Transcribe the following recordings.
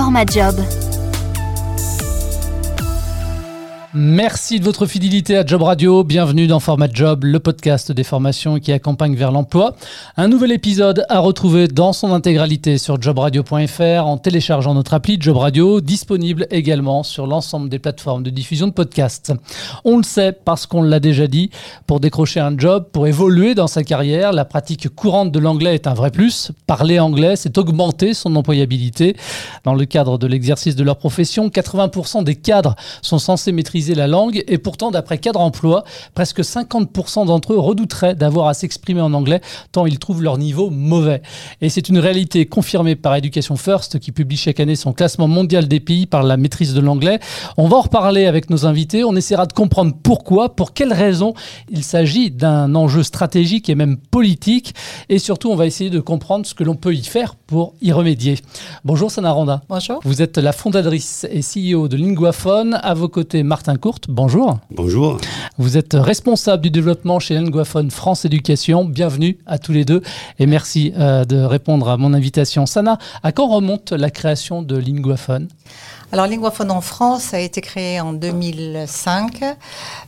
Format Job. Merci de votre fidélité à Job Radio. Bienvenue dans Format Job, le podcast des formations qui accompagne vers l'emploi. Un nouvel épisode à retrouver dans son intégralité sur jobradio.fr en téléchargeant notre appli Job Radio, disponible également sur l'ensemble des plateformes de diffusion de podcasts. On le sait parce qu'on l'a déjà dit, pour décrocher un job, pour évoluer dans sa carrière, la pratique courante de l'anglais est un vrai plus. Parler anglais, c'est augmenter son employabilité. Dans le cadre de l'exercice de leur profession, 80% des cadres sont censés maîtriser la langue et pourtant, d'après Cadre Emploi, presque 50% d'entre eux redouteraient d'avoir à s'exprimer en anglais tant ils trouvent leur niveau mauvais. Et c'est une réalité confirmée par Education First qui publie chaque année son classement mondial des pays par la maîtrise de l'anglais. On va en reparler avec nos invités. On essaiera de comprendre pourquoi, pour quelles raisons il s'agit d'un enjeu stratégique et même politique. Et surtout, on va essayer de comprendre ce que l'on peut y faire pour y remédier. Bonjour Sana Randa. Bonjour. Vous êtes la fondatrice et CEO de Linguaphone. À vos côtés, Martin Courte, bonjour. Bonjour. Vous êtes responsable du développement chez Linguaphone France Éducation. Bienvenue à tous les deux et merci euh, de répondre à mon invitation. Sana, à quand remonte la création de Linguaphone alors, Linguaphone en France a été créé en 2005.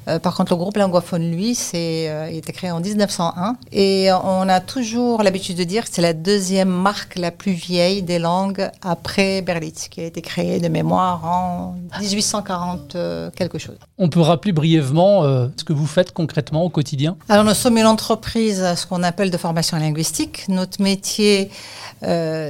Euh, par contre, le groupe Linguaphone, lui, c'est, euh, il a été créé en 1901. Et on a toujours l'habitude de dire que c'est la deuxième marque la plus vieille des langues après Berlitz, qui a été créée de mémoire en 1840 euh, quelque chose. On peut rappeler brièvement ce que vous faites concrètement au quotidien? Alors, nous sommes une entreprise, ce qu'on appelle de formation linguistique. Notre métier,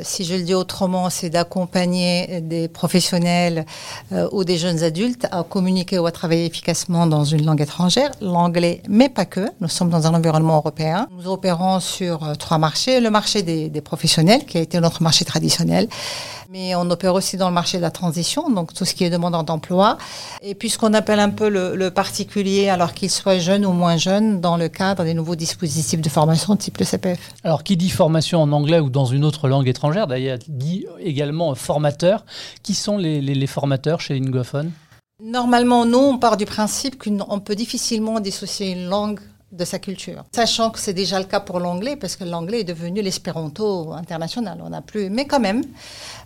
si je le dis autrement, c'est d'accompagner des professionnels euh, ou des jeunes adultes à communiquer ou à travailler efficacement dans une langue étrangère, l'anglais, mais pas que. Nous sommes dans un environnement européen. Nous opérons sur euh, trois marchés. Le marché des, des professionnels, qui a été notre marché traditionnel, mais on opère aussi dans le marché de la transition, donc tout ce qui est demandeur d'emploi. Et puis ce qu'on appelle un peu le, le particulier, alors qu'il soit jeune ou moins jeune, dans le cadre des nouveaux dispositifs de formation type le CPF. Alors qui dit formation en anglais ou dans une autre langue étrangère, d'ailleurs dit également formateur. Qui sont les, les, les formateurs chez Linguaphone? Normalement, nous, on part du principe qu'on peut difficilement dissocier une langue de sa culture. Sachant que c'est déjà le cas pour l'anglais, parce que l'anglais est devenu l'espéranto international. On n'a plus, mais quand même,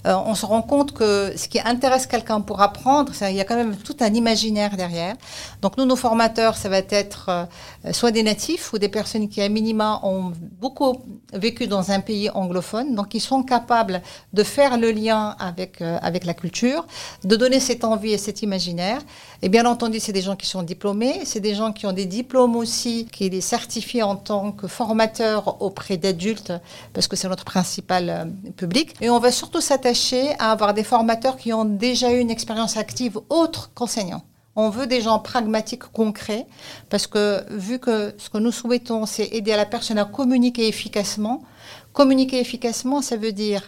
euh, on se rend compte que ce qui intéresse quelqu'un pour apprendre, il y a quand même tout un imaginaire derrière. Donc nous, nos formateurs, ça va être euh, soit des natifs ou des personnes qui, à minima, ont beaucoup vécu dans un pays anglophone, donc ils sont capables de faire le lien avec, euh, avec la culture, de donner cette envie et cet imaginaire. Et bien entendu, c'est des gens qui sont diplômés, c'est des gens qui ont des diplômes aussi qui est certifié en tant que formateur auprès d'adultes, parce que c'est notre principal public. Et on va surtout s'attacher à avoir des formateurs qui ont déjà eu une expérience active autre qu'enseignants. On veut des gens pragmatiques, concrets, parce que vu que ce que nous souhaitons, c'est aider la personne à communiquer efficacement, communiquer efficacement, ça veut dire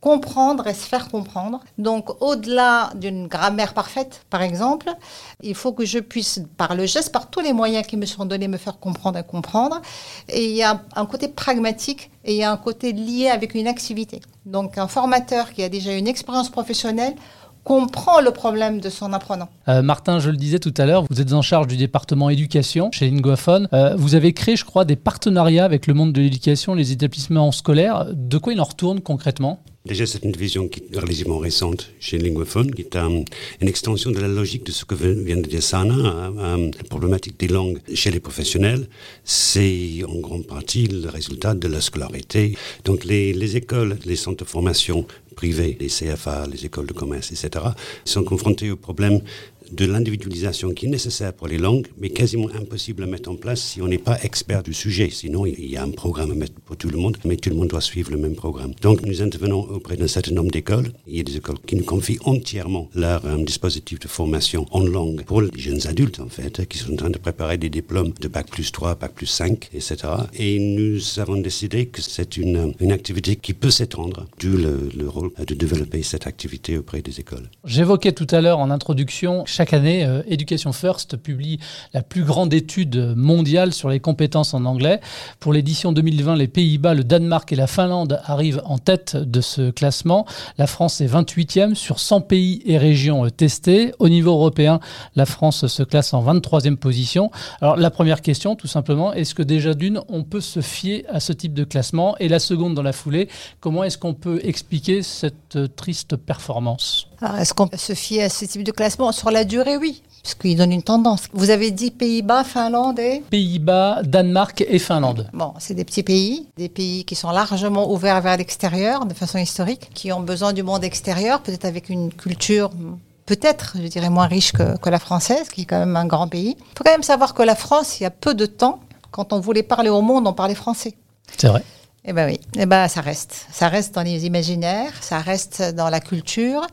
comprendre et se faire comprendre. Donc, au-delà d'une grammaire parfaite, par exemple, il faut que je puisse, par le geste, par tous les moyens qui me sont donnés, me faire comprendre et comprendre. Et il y a un côté pragmatique et il y a un côté lié avec une activité. Donc, un formateur qui a déjà une expérience professionnelle comprend le problème de son apprenant. Euh, Martin, je le disais tout à l'heure, vous êtes en charge du département éducation chez Linguaphone. Euh, vous avez créé, je crois, des partenariats avec le monde de l'éducation, les établissements scolaires. De quoi il en retourne concrètement? Déjà, c'est une vision relativement récente chez Linguaphone, qui est um, une extension de la logique de ce que vient de dire Sana. Um, la problématique des langues chez les professionnels, c'est en grande partie le résultat de la scolarité. Donc, les, les écoles, les centres de formation privés, les CFA, les écoles de commerce, etc., sont confrontés au problème de l'individualisation qui est nécessaire pour les langues, mais quasiment impossible à mettre en place si on n'est pas expert du sujet. Sinon, il y a un programme à mettre pour tout le monde, mais tout le monde doit suivre le même programme. Donc, nous intervenons auprès d'un certain nombre d'écoles. Il y a des écoles qui nous confient entièrement leur um, dispositif de formation en langue pour les jeunes adultes, en fait, qui sont en train de préparer des diplômes de Bac plus 3, Bac plus 5, etc. Et nous avons décidé que c'est une, une activité qui peut s'étendre, d'où le rôle de développer cette activité auprès des écoles. J'évoquais tout à l'heure en introduction chaque année, euh, Education First publie la plus grande étude mondiale sur les compétences en anglais. Pour l'édition 2020, les Pays-Bas, le Danemark et la Finlande arrivent en tête de ce classement. La France est 28e sur 100 pays et régions euh, testés. Au niveau européen, la France se classe en 23e position. Alors la première question, tout simplement, est-ce que déjà d'une, on peut se fier à ce type de classement? Et la seconde dans la foulée, comment est-ce qu'on peut expliquer cette euh, triste performance? Est-ce qu'on peut se fier à ce type de classement Sur la durée, oui, puisqu'il donne une tendance. Vous avez dit Pays-Bas, Finlande et Pays-Bas, Danemark et Finlande. Bon, c'est des petits pays, des pays qui sont largement ouverts vers l'extérieur de façon historique, qui ont besoin du monde extérieur, peut-être avec une culture peut-être, je dirais, moins riche que, que, la française, qui est quand même un grand pays. Il faut quand même savoir que la France, il y a peu de temps, quand on voulait parler au monde, on parlait français. C'est vrai. Eh ben oui, eh ben ça reste. Ça reste dans les imaginaires, ça reste dans la culture,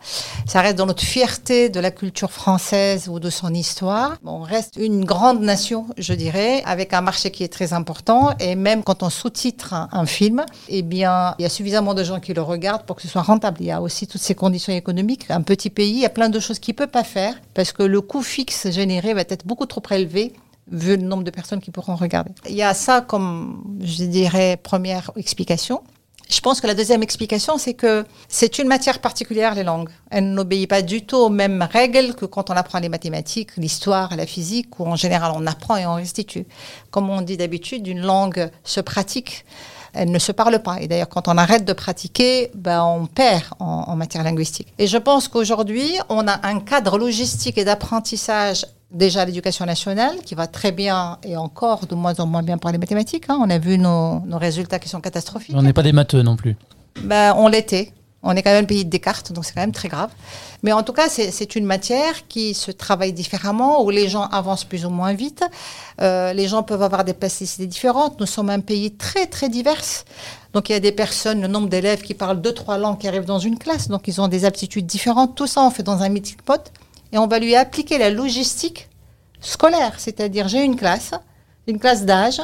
ça reste dans notre fierté de la culture française ou de son histoire. On reste une grande nation, je dirais, avec un marché qui est très important. Et même quand on sous-titre un, film, eh bien, il y a suffisamment de gens qui le regardent pour que ce soit rentable. Il y a aussi toutes ces conditions économiques. Un petit pays, il y a plein de choses qu'il peut pas faire parce que le coût fixe généré va être beaucoup trop prélevé vu le nombre de personnes qui pourront regarder. Il y a ça comme, je dirais, première explication. Je pense que la deuxième explication, c'est que c'est une matière particulière, les langues. Elle n'obéit pas du tout aux mêmes règles que quand on apprend les mathématiques, l'histoire, la physique, où en général on apprend et on restitue. Comme on dit d'habitude, une langue se pratique elle ne se parle pas. Et d'ailleurs, quand on arrête de pratiquer, ben, on perd en, en matière linguistique. Et je pense qu'aujourd'hui, on a un cadre logistique et d'apprentissage déjà l'éducation nationale, qui va très bien et encore de moins en moins bien pour les mathématiques. Hein. On a vu nos, nos, résultats qui sont catastrophiques. On n'est pas des matheux non plus. Ben, on l'était. On est quand même le pays de Descartes, donc c'est quand même très grave. Mais en tout cas, c'est une matière qui se travaille différemment, où les gens avancent plus ou moins vite. Euh, les gens peuvent avoir des plasticités différentes. Nous sommes un pays très, très divers. Donc il y a des personnes, le nombre d'élèves qui parlent deux, trois langues qui arrivent dans une classe, donc ils ont des aptitudes différentes. Tout ça, on fait dans un meeting pot et on va lui appliquer la logistique scolaire, c'est-à-dire j'ai une classe, une classe d'âge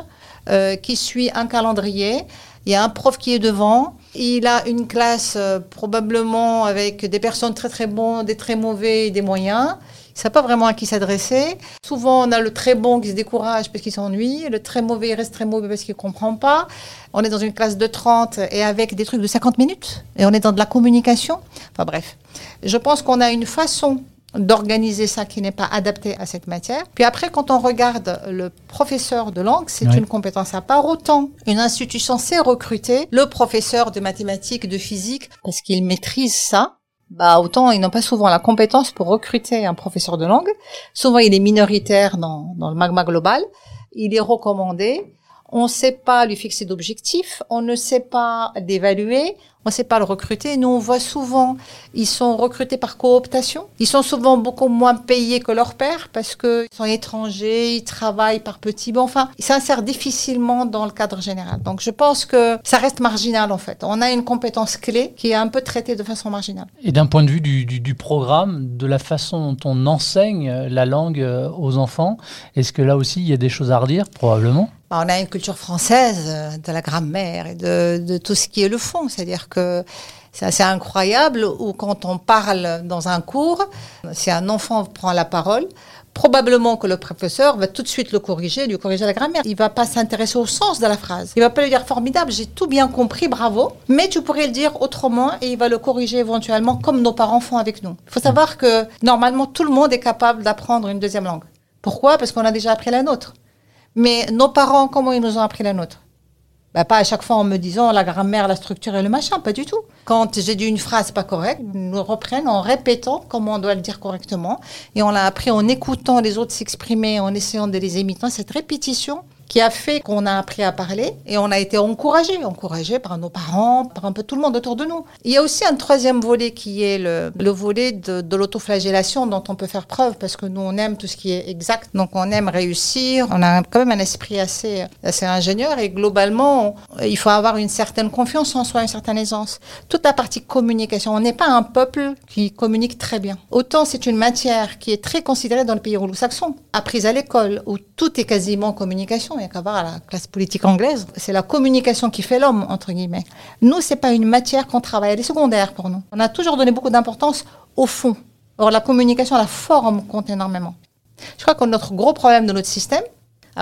euh, qui suit un calendrier, il y a un prof qui est devant, il a une classe euh, probablement avec des personnes très très bonnes, des très mauvais des moyens. Il ne sait pas vraiment à qui s'adresser. Souvent, on a le très bon qui se décourage parce qu'il s'ennuie. Le très mauvais, il reste très mauvais parce qu'il ne comprend pas. On est dans une classe de 30 et avec des trucs de 50 minutes. Et on est dans de la communication. Enfin bref. Je pense qu'on a une façon d'organiser ça qui n'est pas adapté à cette matière. Puis après, quand on regarde le professeur de langue, c'est Ouais. une compétence à part. Autant une institution sait recruter le professeur de mathématiques, de physique, parce qu'il maîtrise ça. Bah, autant ils n'ont pas souvent la compétence pour recruter un professeur de langue. Souvent, il est minoritaire dans, dans le magma global. Il est recommandé. On ne sait pas lui fixer d'objectifs. On ne sait pas d'évaluer. On ne sait pas le recruter. Nous, on voit souvent, ils sont recrutés par cooptation. Ils sont souvent beaucoup moins payés que leurs pères parce qu'ils sont étrangers, ils travaillent par petits bons. Enfin, ils s'insèrent difficilement dans le cadre général. Donc, je pense que ça reste marginal, en fait. On a une compétence clé qui est un peu traitée de façon marginale. Et d'un point de vue du, du- du programme, de la façon dont on enseigne la langue euh, aux enfants, est-ce que là aussi il y a des choses à redire Probablement? Bah, on a une culture française euh, de la grammaire et de, de tout ce qui est le fond. C'est-à-dire c'est assez incroyable où quand on parle dans un cours, si un enfant prend la parole, probablement que le professeur va tout de suite le corriger, lui corriger la grammaire. Il va pas s'intéresser au sens de la phrase. Il va pas lui dire formidable, j'ai tout bien compris, bravo, mais tu pourrais le dire autrement et il va le corriger éventuellement comme nos parents font avec nous. Il faut savoir que normalement tout le monde est capable d'apprendre une deuxième langue. Pourquoi? Parce qu'on a déjà appris la nôtre. Mais nos parents, comment ils nous ont appris la nôtre? Bah, Pas à chaque fois en me disant la grammaire, la structure et le machin, pas du tout. Quand j'ai dit une phrase pas correcte, nous reprennent en répétant comment on doit le dire correctement. Et on l'a appris en écoutant les autres s'exprimer, en essayant de les imiter. Cette répétition qui a fait qu'on a appris à parler et on a été encouragé, encouragé par nos parents, par un peu tout le monde autour de nous. Il y a aussi un troisième volet qui est le, le volet de, de l'autoflagellation dont on peut faire preuve parce que nous on aime tout ce qui est exact, donc on aime réussir, on a quand même un esprit assez, assez ingénieur et globalement il faut avoir une certaine confiance en soi, une certaine aisance. Toute la partie communication, on n'est pas un peuple qui communique très bien. Autant c'est une matière qui est très considérée dans le pays anglo-saxon, apprise à l'école où tout est quasiment communication il n'y a qu'à voir à la classe politique anglaise. C'est la communication qui fait l'homme, entre guillemets. Nous, c'est pas une matière qu'on travaille, elle est secondaire pour nous. On a toujours donné beaucoup d'importance au fond, Or, la communication, la forme compte énormément. Je crois que notre gros problème de notre système,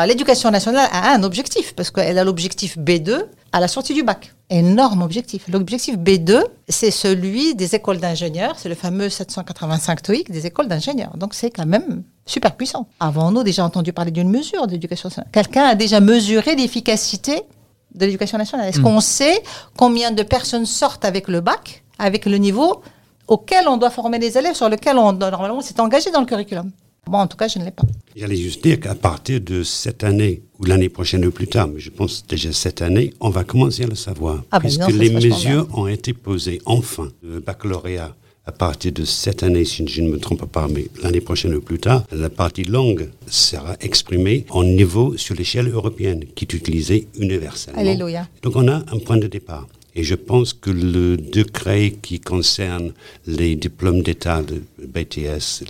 l'éducation nationale a un objectif, parce qu'elle a l'objectif B2 à la sortie du bac. Énorme objectif. L'objectif B2, c'est celui des écoles d'ingénieurs, c'est le fameux 785 TOEIC des écoles d'ingénieurs. Donc c'est quand même super puissant. Avons-nous déjà entendu parler d'une mesure d'éducation nationale? Quelqu'un a déjà mesuré l'efficacité de l'éducation nationale? Est-ce qu'on sait combien de personnes sortent avec le bac, avec le niveau auquel on doit former les élèves, sur lequel on normalement s'est engagé dans le curriculum? Bon, en tout cas, je ne l'ai pas. J'allais juste dire qu'à partir de cette année, ou l'année prochaine ou plus tard, mais je pense déjà cette année, on va commencer à le savoir. Ah ben puisque non, ça, les mesures ont été posées, enfin, le baccalauréat. À partir de cette année, si je ne me trompe pas, mais l'année prochaine ou plus tard, la partie langue sera exprimée en niveau sur l'échelle européenne, qui est utilisée universellement. Alléluia. Donc on a un point de départ. Et je pense que le décret qui concerne les diplômes d'État de BTS,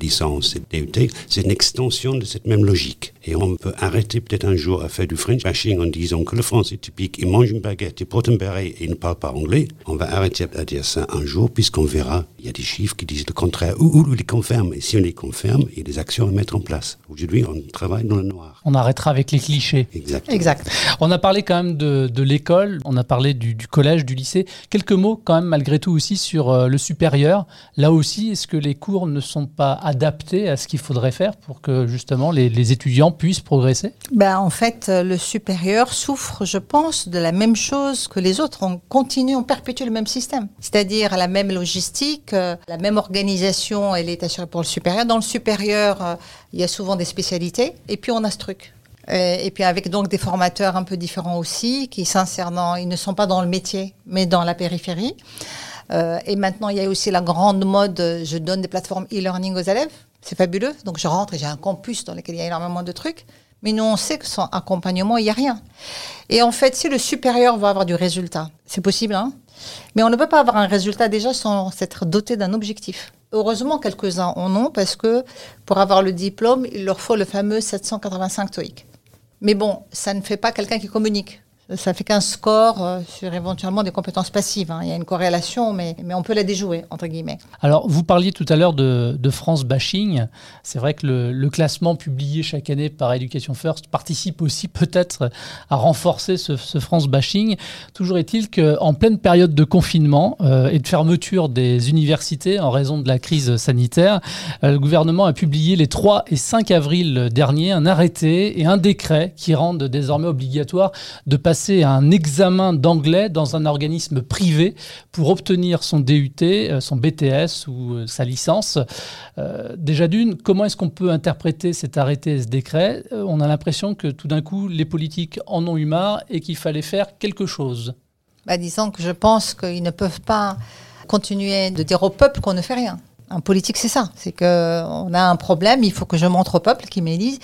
licence et DUT, c'est une extension de cette même logique. Et on peut arrêter peut-être un jour à faire du French bashing en disant que le français est typique, il mange une baguette, il porte un béret et il ne parle pas anglais. On va arrêter à dire ça un jour puisqu'on verra, il y a des chiffres qui disent le contraire ou, ou les confirment. Et si on les confirme, il y a des actions à mettre en place. Aujourd'hui, on travaille dans le noir. On arrêtera avec les clichés. Exactement. Exact. On a parlé quand même de, de l'école, on a parlé du, du collège, du lycée. Quelques mots quand même malgré tout aussi sur euh, le supérieur. Là aussi, est-ce que les cours ne sont pas adaptés à ce qu'il faudrait faire pour que justement les, les étudiants puissent progresser Ben, en fait, euh, le supérieur souffre, je pense, de la même chose que les autres. On continue, on perpétue le même système. C'est-à-dire la même logistique, euh, la même organisation, elle est assurée pour le supérieur. Dans le supérieur, euh, il y a souvent des spécialités. Et puis, on a ce truc. Et puis avec donc des formateurs un peu différents aussi, qui s'insèrent dans, ils ne sont pas dans le métier, mais dans la périphérie. Et maintenant, il y a aussi la grande mode, je donne des plateformes e-learning aux élèves. C'est fabuleux. Donc je rentre et j'ai un campus dans lequel il y a énormément de trucs. Mais nous, on sait que sans accompagnement, il n'y a rien. Et en fait, si le supérieur veut avoir du résultat, c'est possible, hein mais on ne peut pas avoir un résultat déjà sans s'être doté d'un objectif. Heureusement, quelques-uns en ont parce que pour avoir le diplôme, il leur faut le fameux 785 TOEIC. Mais bon, ça ne fait pas quelqu'un qui communique. Ça fait qu'un score euh, sur éventuellement des compétences passives. hein. Il y a une corrélation, mais, mais on peut la déjouer, entre guillemets. Alors, vous parliez tout à l'heure de, France Bashing. C'est vrai que le, classement publié chaque année par Education First participe aussi peut-être à renforcer ce, ce France Bashing. Toujours est-il qu'en pleine période de confinement euh, et de fermeture des universités en raison de la crise sanitaire, euh, le gouvernement a publié les 3 et 5 avril dernier un arrêté et un décret qui rendent désormais obligatoire de passer à un examen d'anglais dans un organisme privé pour obtenir son DUT, euh, son BTS ou euh, sa licence. Euh, déjà d'une, comment est-ce qu'on peut interpréter cet arrêté et ce décret? On a l'impression que tout d'un coup, les politiques en ont eu marre et qu'il fallait faire quelque chose. Bah, disons que je pense qu'ils ne peuvent pas continuer de dire au peuple qu'on ne fait rien. Un politique, c'est ça. C'est que on a un problème, il faut que je montre au peuple qui m'élise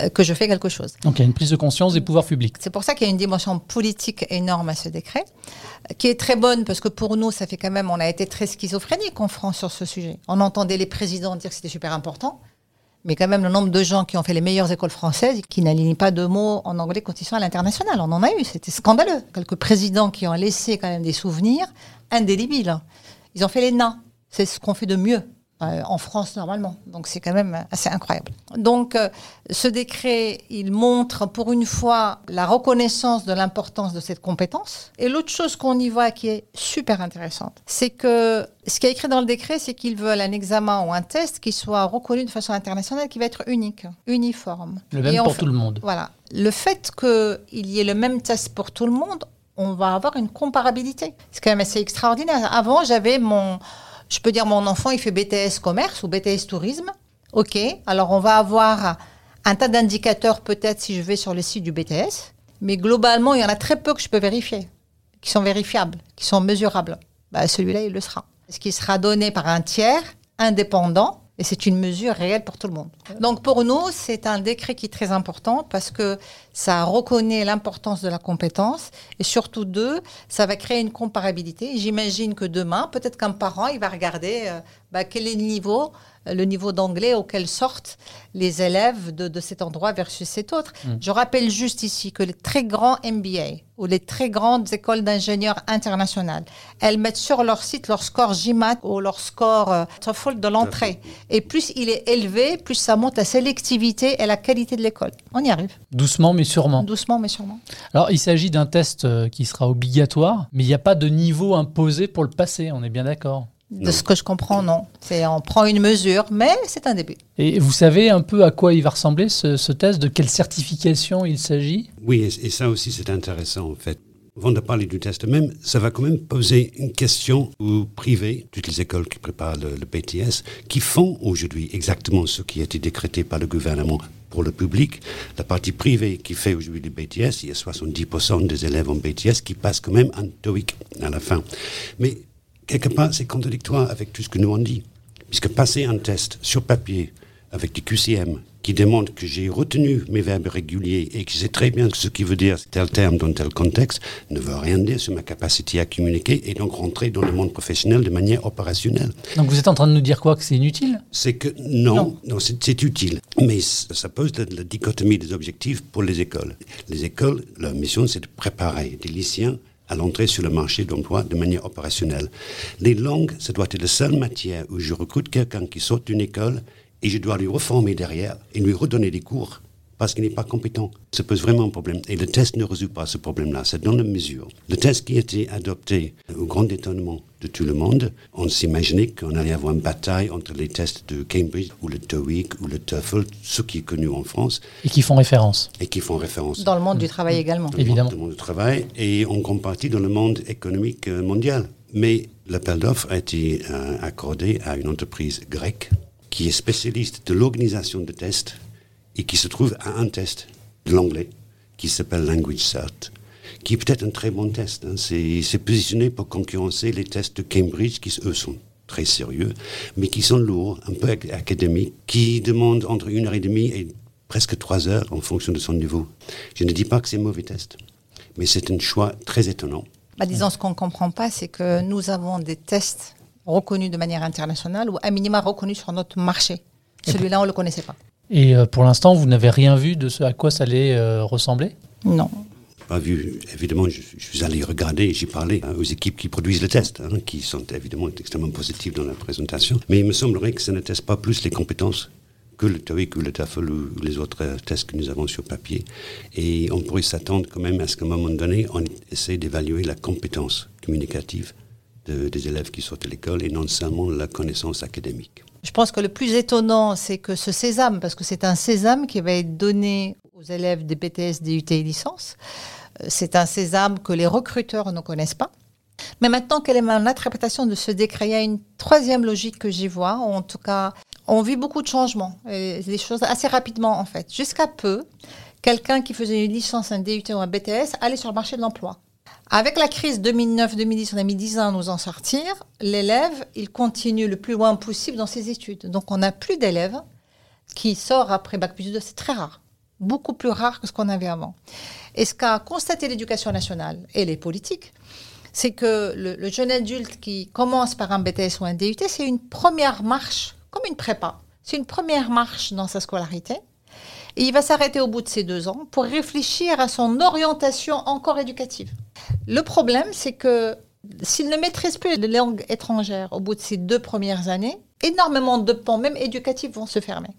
euh, que je fais quelque chose. Donc il y a une prise de conscience des pouvoirs publics. C'est pour ça qu'il y a une dimension politique énorme à ce décret, qui est très bonne parce que pour nous, ça fait quand même, on a été très schizophrénique en France sur ce sujet. On entendait les présidents dire que c'était super important, mais quand même le nombre de gens qui ont fait les meilleures écoles françaises qui n'alignent pas de mots en anglais quand ils sont à l'international. On en a eu, c'était scandaleux. Quelques présidents qui ont laissé quand même des souvenirs indélébiles. Ils ont fait les nains. C'est ce qu'on fait de mieux euh, en France normalement. Donc c'est quand même assez incroyable. Donc euh, ce décret, il montre pour une fois la reconnaissance de l'importance de cette compétence. Et l'autre chose qu'on y voit qui est super intéressante, c'est que ce qui est écrit dans le décret, c'est qu'ils veulent un examen ou un test qui soit reconnu de façon internationale, qui va être unique, uniforme. Le même Et pour fait- tout le monde. Voilà. Le fait qu'il y ait le même test pour tout le monde, on va avoir une comparabilité. C'est quand même assez extraordinaire. Avant, j'avais mon, je peux dire mon enfant, il fait BTS commerce ou BTS tourisme. Ok. Alors on va avoir un tas d'indicateurs peut-être si je vais sur le site du BTS, mais globalement, il y en a très peu que je peux vérifier, qui sont vérifiables, qui sont mesurables. Bah, celui-là, il le sera. Ce qui sera donné par un tiers indépendant et c'est une mesure réelle pour tout le monde. Donc pour nous, c'est un décret qui est très important parce que ça reconnaît l'importance de la compétence et surtout deux, ça va créer une comparabilité. J'imagine que demain, peut-être qu'un parent, il va regarder euh, bah, quel est le niveau le niveau d'anglais auquel sortent les élèves de, cet endroit versus cet autre. Mm. Je rappelle juste ici que les très grands MBA ou les très grandes écoles d'ingénieurs internationales, elles mettent sur leur site leur score GMAT ou leur score euh, TOEFL de l'entrée. Et plus il est élevé, plus ça monte la sélectivité et la qualité de l'école. On y arrive. Doucement mais sûrement. Doucement mais sûrement. Alors il s'agit d'un test euh, qui sera obligatoire, mais il n'y a pas de niveau imposé pour le passer, on est bien d'accord de ce que je comprends, non. C'est on prend une mesure, mais c'est un début. Et vous savez un peu à quoi il va ressembler ce, test, de quelle certification il s'agit? Oui, et, ça aussi c'est intéressant en fait. Avant de parler du test même, ça va quand même poser une question au privé, toutes les écoles qui préparent le, le BTS, qui font aujourd'hui exactement ce qui a été décrété par le gouvernement pour le public. La partie privée qui fait aujourd'hui le BTS, il y a 70% des élèves en BTS qui passent quand même un TOEIC à la fin. Mais quelque part, c'est contradictoire avec tout ce que nous on dit. Puisque passer un test sur papier avec du QCM qui démontre que j'ai retenu mes verbes réguliers et que je sais très bien ce qui veut dire tel terme dans tel contexte, ne veut rien dire sur ma capacité à communiquer et donc rentrer dans le monde professionnel de manière opérationnelle. Donc vous êtes en train de nous dire quoi Que c'est inutile? C'est que non, non. c'est utile. Mais ça pose la, la dichotomie des objectifs pour les écoles. Les écoles, leur mission, c'est de préparer des lycéens à l'entrée sur le marché d'emploi de manière opérationnelle. Les langues, ça doit être la seule matière où je recrute quelqu'un qui sort d'une école et je dois lui reformer derrière et lui redonner des cours parce qu'il n'est pas compétent. Ça pose vraiment un problème. Et le test ne résout pas ce problème-là. Ça donne une mesure. Le test qui a été adopté au grand étonnement de tout le monde, on s'imaginait qu'on allait avoir une bataille entre les tests de Cambridge ou le TOEIC ou le TOEFL, ce qui est connu en France. Et qui font référence. Et qui font référence. Dans le monde du travail également. Évidemment. Dans le monde du travail et en grande partie dans le monde économique euh, mondial. Mais l'appel d'offres a été euh, accordé à une entreprise grecque qui est spécialiste de l'organisation de tests et qui se trouve à un test de l'anglais qui s'appelle Language Cert, qui est peut-être un très bon test. Hein. C'est positionné pour concurrencer les tests de Cambridge, qui eux sont très sérieux, mais qui sont lourds, un peu académiques, qui demandent entre une heure et demie et presque trois heures en fonction de son niveau. Je ne dis pas que c'est un mauvais test, mais c'est un choix très étonnant. Bah, disons, ce qu'on ne comprend pas, c'est que nous avons des tests reconnus de manière internationale ou à minima reconnus sur notre marché. Celui-là, on ne le connaissait pas. Et euh, pour l'instant, vous n'avez rien vu de ce à quoi ça allait euh, ressembler? Non. Pas vu. Évidemment, je, suis allé regarder et j'ai parlé hein, aux équipes qui produisent le test, hein, qui sont évidemment extrêmement positives dans la présentation. Mais il me semblerait que ça ne teste pas plus les compétences que le TOEIC ou le TOEFL ou les autres tests que nous avons sur papier. Et on pourrait s'attendre quand même à ce qu'à un moment donné, on essaie d'évaluer la compétence communicative des élèves qui sortent de l'école et non seulement la connaissance académique. Je pense que le plus étonnant, c'est que ce sésame, parce que c'est un sésame qui va être donné aux élèves des BTS, DUT et licence, euh, c'est un sésame que les recruteurs ne connaissent pas. Mais maintenant, quelle est mon interprétation de ce décret Il y a une troisième logique que j'y vois. En tout cas, on vit beaucoup de changements, et des choses assez rapidement en fait. Jusqu'à peu, quelqu'un qui faisait une licence, un DUT ou un BTS allait sur le marché de l'emploi. Avec la crise 2009-2010, on a mis 10 ans à nous en sortir. L'élève, il continue le plus loin possible dans ses études. Donc, on n'a plus d'élèves qui sortent après Bac plus 2. C'est très rare. Beaucoup plus rare que ce qu'on avait avant. Et ce qu'a constaté l'éducation nationale et les politiques, c'est que le, le, jeune adulte qui commence par un BTS ou un DUT, c'est une première marche, comme une prépa. C'est une première marche dans sa scolarité. Et il va s'arrêter au bout de ces deux ans pour réfléchir à son orientation encore éducative. Le problème, c'est que s'il ne maîtrise plus les langues étrangères au bout de ces deux premières années, énormément de pans, même éducatifs, vont se fermer.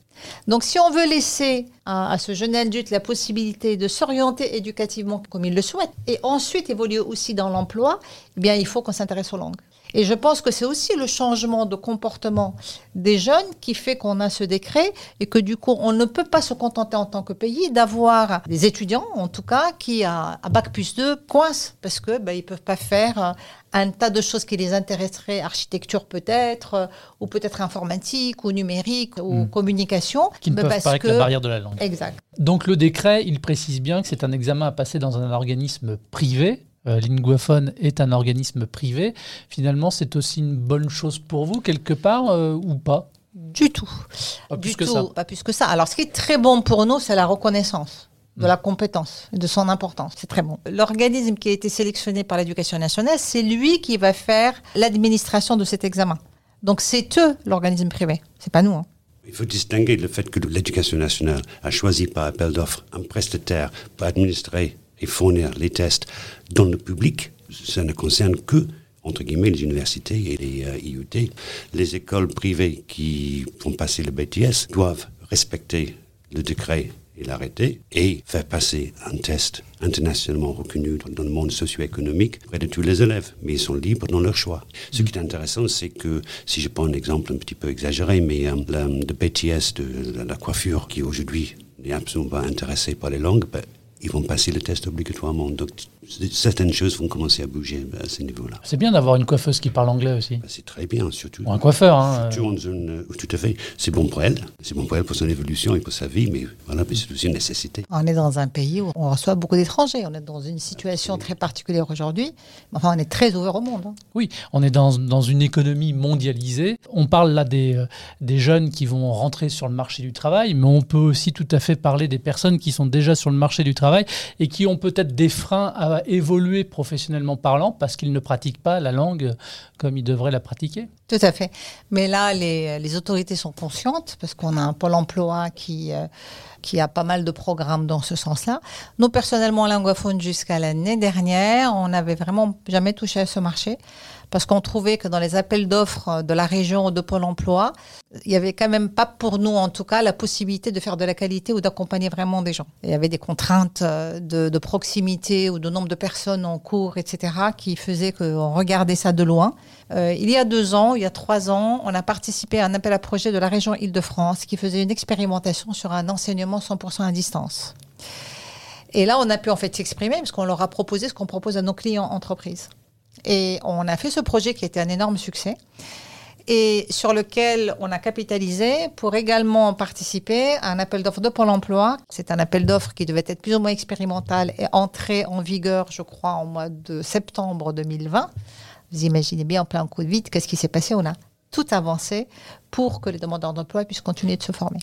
Donc si on veut laisser à, ce jeune adulte la possibilité de s'orienter éducativement comme il le souhaite, et ensuite évoluer aussi dans l'emploi, eh bien il faut qu'on s'intéresse aux langues. Et je pense que c'est aussi le changement de comportement des jeunes qui fait qu'on a ce décret et que du coup, on ne peut pas se contenter en tant que pays d'avoir des étudiants, en tout cas, qui à, Bac plus 2 coincent parce que ben, ils peuvent pas faire un tas de choses qui les intéresseraient, architecture peut-être, ou peut-être informatique, ou numérique, ou hmm. communication. Qui ne peuvent pas avec la barrière de la langue. Exact. Donc le décret, il précise bien que c'est un examen à passer dans un organisme privé, euh, Linguaphone est un organisme privé. Finalement, c'est aussi une bonne chose pour vous, quelque part, euh, ou pas? Du tout. Pas plus que ça. Pas plus que ça. Alors, ce qui est très bon pour nous, c'est la reconnaissance de la compétence, de son importance. C'est très bon. L'organisme qui a été sélectionné par l'éducation nationale, c'est lui qui va faire l'administration de cet examen. Donc c'est eux l'organisme privé, c'est pas nous. Hein. Il faut distinguer le fait que l'éducation nationale a choisi par appel d'offres un prestataire pour administrer et fournir les tests dans le public. Ça ne concerne que entre guillemets, les universités et les euh, IUT. Les écoles privées qui font passer le BTS doivent respecter le décret et l'arrêter et faire passer un test internationalement reconnu dans le monde socio-économique près de tous les élèves. Mais ils sont libres dans leur choix. Ce qui est intéressant, c'est que, si je prends un exemple un petit peu exagéré, mais euh, le BTS de la coiffure, qui aujourd'hui n'est absolument pas intéressé par les langues, ben, ils vont passer le test obligatoirement. Donc certaines choses vont commencer à bouger à ce niveau-là. C'est bien d'avoir une coiffeuse qui parle anglais aussi. Bah, c'est très bien, surtout. Ou un coiffeur. Hein, surtout en zone, euh, tout à fait. C'est bon pour elle. C'est bon pour elle pour son évolution et pour sa vie, mais voilà, c'est aussi une nécessité. On est dans un pays où on reçoit beaucoup d'étrangers. On est dans une situation très particulière aujourd'hui. Enfin, on est très ouvert au monde. Hein. Oui, on est dans, dans, une économie mondialisée. On parle là des, euh, des jeunes qui vont rentrer sur le marché du travail, mais on peut aussi tout à fait parler des personnes qui sont déjà sur le marché du travail et qui ont peut-être des freins à évoluer professionnellement parlant parce qu'ils ne pratiquent pas la langue comme ils devraient la pratiquer. Tout à fait. Mais là, les, les autorités sont conscientes parce qu'on a un pôle emploi qui, euh, qui a pas mal de programmes dans ce sens-là. Nous, personnellement, linguophones, jusqu'à l'année dernière, on n'avait vraiment jamais touché à ce marché parce qu'on trouvait que dans les appels d'offres de la région ou de Pôle emploi, il n'y avait quand même pas pour nous, en tout cas, la possibilité de faire de la qualité ou d'accompagner vraiment des gens. Il y avait des contraintes euh, de, proximité ou de nombre de personnes en cours, etc., qui faisaient qu'on regardait ça de loin. Euh, il y a deux ans, il y a trois ans, on a participé à un appel à projet de la région Île-de-France qui faisait une expérimentation sur un enseignement 100% à distance. Et là, on a pu en fait s'exprimer parce qu'on leur a proposé ce qu'on propose à nos clients entreprises. Et on a fait ce projet qui était un énorme succès et sur lequel on a capitalisé pour également participer à un appel d'offres de Pôle emploi. C'est un appel d'offres qui devait être plus ou moins expérimental et entrer en vigueur, je crois, en mois de septembre 2020. Vous imaginez bien, en plein coup de vide, qu'est-ce qui s'est passé? On a tout avancé pour que les demandeurs d'emploi puissent continuer de se former.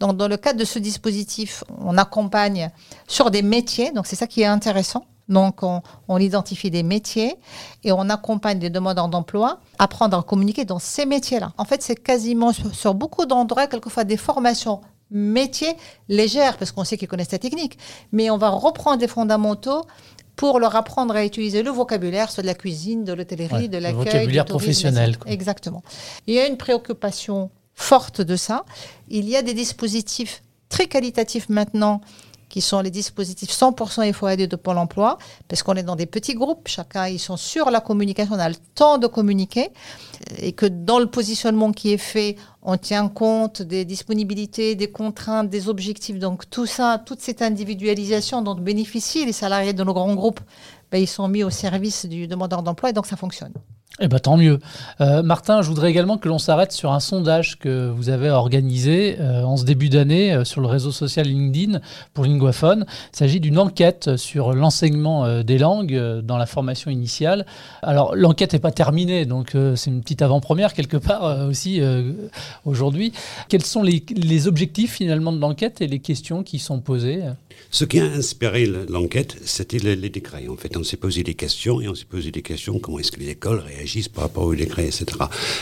Donc, dans le cadre de ce dispositif, on accompagne sur des métiers, donc c'est ça qui est intéressant. Donc, on, identifie des métiers et on accompagne les demandeurs d'emploi à apprendre à communiquer dans ces métiers-là. En fait, c'est quasiment sur, beaucoup d'endroits, quelquefois des formations métiers légères, parce qu'on sait qu'ils connaissent la technique, mais on va reprendre des fondamentaux pour leur apprendre à utiliser le vocabulaire, soit de la cuisine, de l'hôtellerie, de l'accueil. Le vocabulaire professionnel. Exactement. Il y a une préoccupation forte de ça. Il y a des dispositifs très qualitatifs maintenant qui sont les dispositifs 100% FOAD de Pôle emploi, parce qu'on est dans des petits groupes, chacun, ils sont sur la communication, on a le temps de communiquer, et que dans le positionnement qui est fait, on tient compte des disponibilités, des contraintes, des objectifs. Donc tout ça, toute cette individualisation dont bénéficient les salariés de nos grands groupes, ben, ils sont mis au service du demandeur d'emploi, et donc ça fonctionne. Eh ben, tant mieux. Euh, Martin, je voudrais également que l'on s'arrête sur un sondage que vous avez organisé euh, en ce début d'année euh, sur le réseau social LinkedIn pour Linguaphone. Il s'agit d'une enquête sur l'enseignement des langues dans la formation initiale. Alors, l'enquête n'est pas terminée, donc c'est une petite avant-première quelque part aussi aujourd'hui. Quels sont les, objectifs finalement de l'enquête et les questions qui sont posées? Ce qui a inspiré l'enquête, c'était les, les décrets. En fait, on s'est posé des questions et on s'est posé des questions comment est-ce que les écoles réagissent par rapport au décret, etc.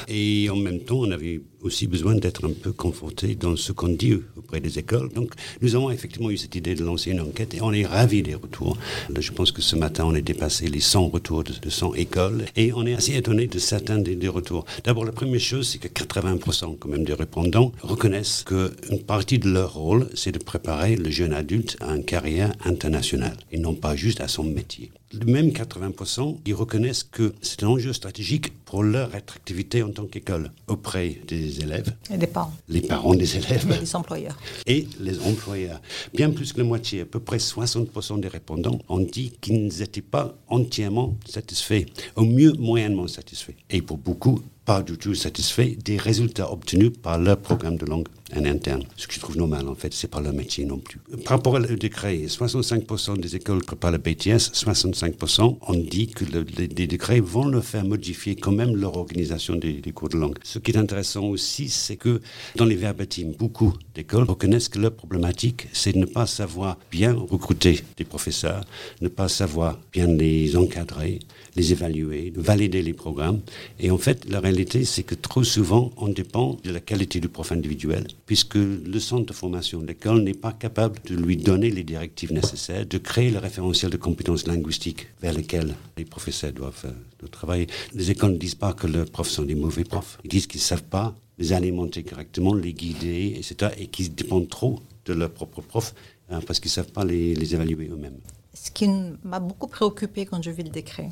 Et en même temps, on avait aussi besoin d'être un peu conforté dans ce qu'on dit auprès des écoles. Donc, nous avons effectivement eu cette idée de lancer une enquête et on est ravis des retours. Je pense que ce matin, on a dépassé les 100 retours de, 100 écoles et on est assez étonné de certains des, retours. D'abord, la première chose, c'est que 80% quand même des répondants reconnaissent qu'une partie de leur rôle, c'est de préparer le jeune adulte à une carrière internationale et non pas juste à son métier. Même 80%, ils reconnaissent que c'est un enjeu stratégique pour leur attractivité en tant qu'école auprès des élèves. Et des parents. Les parents des élèves. Et les employeurs. Et les employeurs. Bien plus que la moitié, à peu près 60% des répondants ont dit qu'ils n'étaient pas entièrement satisfaits, au mieux moyennement satisfaits. Et pour beaucoup, pas du tout satisfaits des résultats obtenus par leur programme de langue en interne. Ce que je trouve normal, en fait, c'est pas leur métier non plus. Par rapport au décret, 65% des écoles préparent le BTS, 65% ont dit que les décrets vont leur faire modifier quand même leur organisation des, cours de langue. Ce qui est intéressant aussi, c'est que dans les verbatims, beaucoup d'écoles reconnaissent que leur problématique, c'est de ne pas savoir bien recruter des professeurs, ne pas savoir bien les encadrer, les évaluer, valider les programmes. Et en fait, la réalité, c'est que trop souvent, on dépend de la qualité du prof individuel, puisque le centre de formation de l'école n'est pas capable de lui donner les directives nécessaires, de créer le référentiel de compétences linguistiques vers lesquelles les professeurs doivent, euh, travailler. Les écoles ne disent pas que leurs profs sont des mauvais profs. Ils disent qu'ils ne savent pas les alimenter correctement, les guider, etc. et qu'ils dépendent trop de leurs propres profs hein, parce qu'ils ne savent pas les, les évaluer eux-mêmes. Ce qui m'a beaucoup préoccupé quand je vis le décret,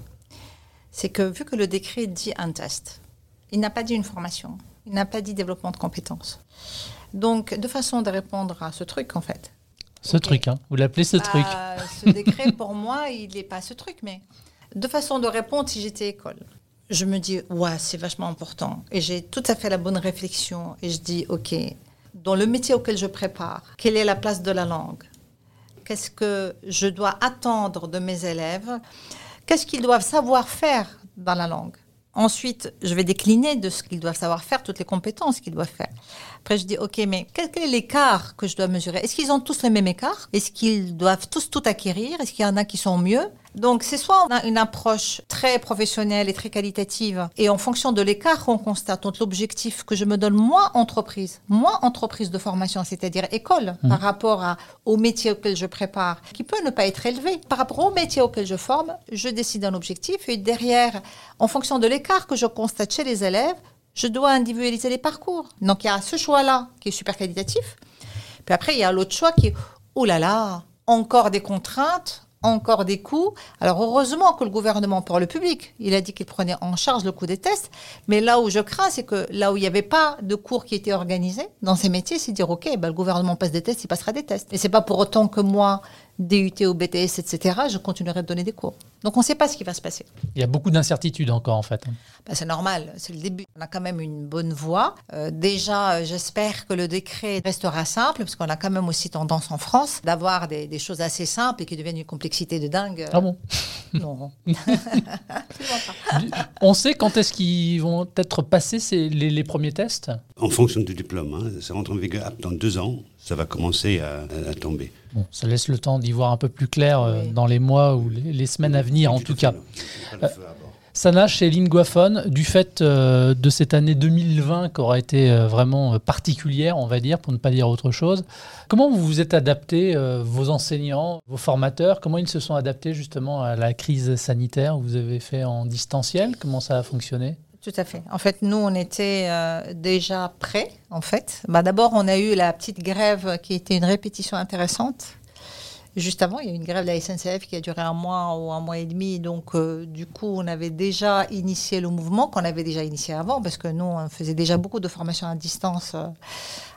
c'est que vu que le décret dit un test, il n'a pas dit une formation, il n'a pas dit développement de compétences. Donc, deux façons de répondre à ce truc, en fait. Ce truc, hein vous l'appelez ce truc. Bah, ce décret, pour moi, il n'est pas ce truc, mais deux façons de répondre si j'étais école. Je me dis, ouais, c'est vachement important. Et j'ai tout à fait la bonne réflexion. Et je dis, OK, dans le métier auquel je prépare, quelle est la place de la langue? Qu'est-ce que je dois attendre de mes élèves? Qu'est-ce qu'ils doivent savoir faire dans la langue? Ensuite, je vais décliner de ce qu'ils doivent savoir faire, toutes les compétences qu'ils doivent faire. Après, je dis, OK, mais quel est l'écart que je dois mesurer? Est-ce qu'ils ont tous le même écart Est-ce qu'ils doivent tous tout acquérir? Est-ce qu'il y en a qui sont mieux? Donc, c'est soit on a une approche très professionnelle et très qualitative, et en fonction de l'écart qu'on constate, donc l'objectif que je me donne, moi, entreprise, moi, entreprise de formation, c'est-à-dire école, mmh. par rapport à, au métier auquel je prépare, qui peut ne pas être élevé. Par rapport au métier auquel je forme, je décide un objectif, et derrière, en fonction de l'écart que je constate chez les élèves, je dois individualiser les parcours. Donc, il y a ce choix-là qui est super qualitatif. Puis après, il y a l'autre choix qui est, oh là là, encore des contraintes, encore des coûts. Alors heureusement que le gouvernement pour le public, il a dit qu'il prenait en charge le coût des tests. Mais là où je crains, c'est que là où il n'y avait pas de cours qui étaient organisés dans ces métiers, c'est dire ok, ben, le gouvernement passe des tests, il passera des tests. Et c'est pas pour autant que moi, DUT ou BTS, etc., je continuerai de donner des cours. Donc on ne sait pas ce qui va se passer. Il y a beaucoup d'incertitudes encore en fait. Ben, c'est normal, c'est le début. On a quand même une bonne voie. Euh, déjà, euh, j'espère que le décret restera simple, parce qu'on a quand même aussi tendance en France d'avoir des, choses assez simples et qui deviennent une complexité de dingue. Ah bon? Non. on sait quand est-ce qu'ils vont être passés ces, les, premiers tests? En fonction du diplôme. Hein. Ça rentre en vigueur dans deux ans ça va commencer à, tomber. Bon, ça laisse le temps d'y voir un peu plus clair euh, dans les mois ou les, semaines à venir, en tout cas. Euh, Sana, chez Linguaphone, du fait euh, de cette année 2020 qui aura été vraiment particulière, on va dire, pour ne pas dire autre chose, comment vous vous êtes adapté, vos enseignants, vos formateurs, comment ils se sont adaptés justement à la crise sanitaire? Vous avez fait en distanciel? Comment ça a fonctionné? Tout à fait. En fait, nous, on était euh, déjà prêts, en fait. Bah, D'abord, on a eu la petite grève qui était une répétition intéressante. Juste avant, il y a eu une grève de la SNCF qui a duré un mois ou un mois et demi. Donc, euh, du coup, on avait déjà initié le mouvement qu'on avait déjà initié avant, parce que nous, on faisait déjà beaucoup de formations à distance euh,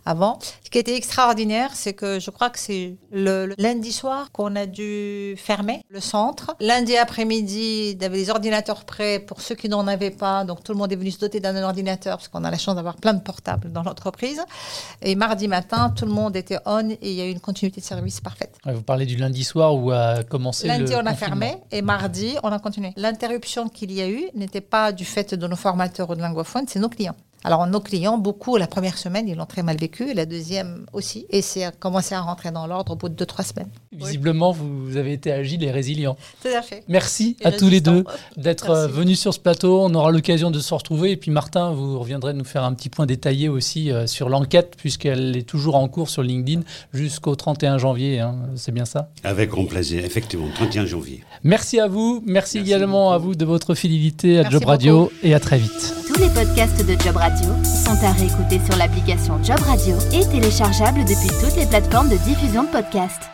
avant. Ce qui était extraordinaire, c'est que je crois que c'est le, lundi soir qu'on a dû fermer le centre. Lundi après-midi, il y avait des ordinateurs prêts pour ceux qui n'en avaient pas. Donc tout le monde est venu se doter d'un ordinateur parce qu'on a la chance d'avoir plein de portables dans l'entreprise. Et mardi matin, tout le monde était on et il y a eu une continuité de service parfaite. Vous parlez du lundi soir où a commencé lundi, le on a fermé et mardi, on a continué. L'interruption qu'il y a eu n'était pas du fait de nos formateurs ou de linguophones, c'est nos clients. Alors, nos clients, beaucoup, la première semaine, ils l'ont très mal vécu, la deuxième aussi. Et c'est commencé à rentrer dans l'ordre au bout de deux, trois semaines. Visiblement, vous avez été agile et résilient. Tout à fait. Merci à tous les deux d'être euh, venus sur ce plateau. On aura l'occasion de se retrouver. Et puis, Martin, vous reviendrez nous faire un petit point détaillé aussi euh, sur l'enquête, puisqu'elle est toujours en cours sur LinkedIn jusqu'au 31 janvier. Hein. C'est bien ça? Avec grand plaisir, effectivement, 31 janvier. Merci à vous. Merci, également à vous de votre fidélité à Job Radio et à très vite. Tous les podcasts de Job Sont à réécouter sur l'application Job Radio et téléchargeables depuis toutes les plateformes de diffusion de podcasts.